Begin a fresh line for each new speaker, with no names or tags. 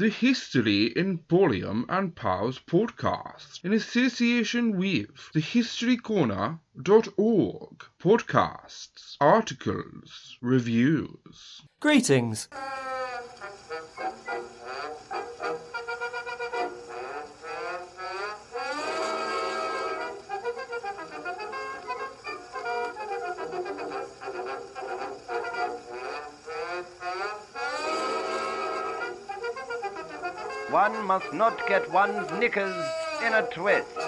the History in Polium and Pals podcast in association with the historycorner.org podcasts, articles, reviews.
Greetings.
One must not get one's knickers in a twist.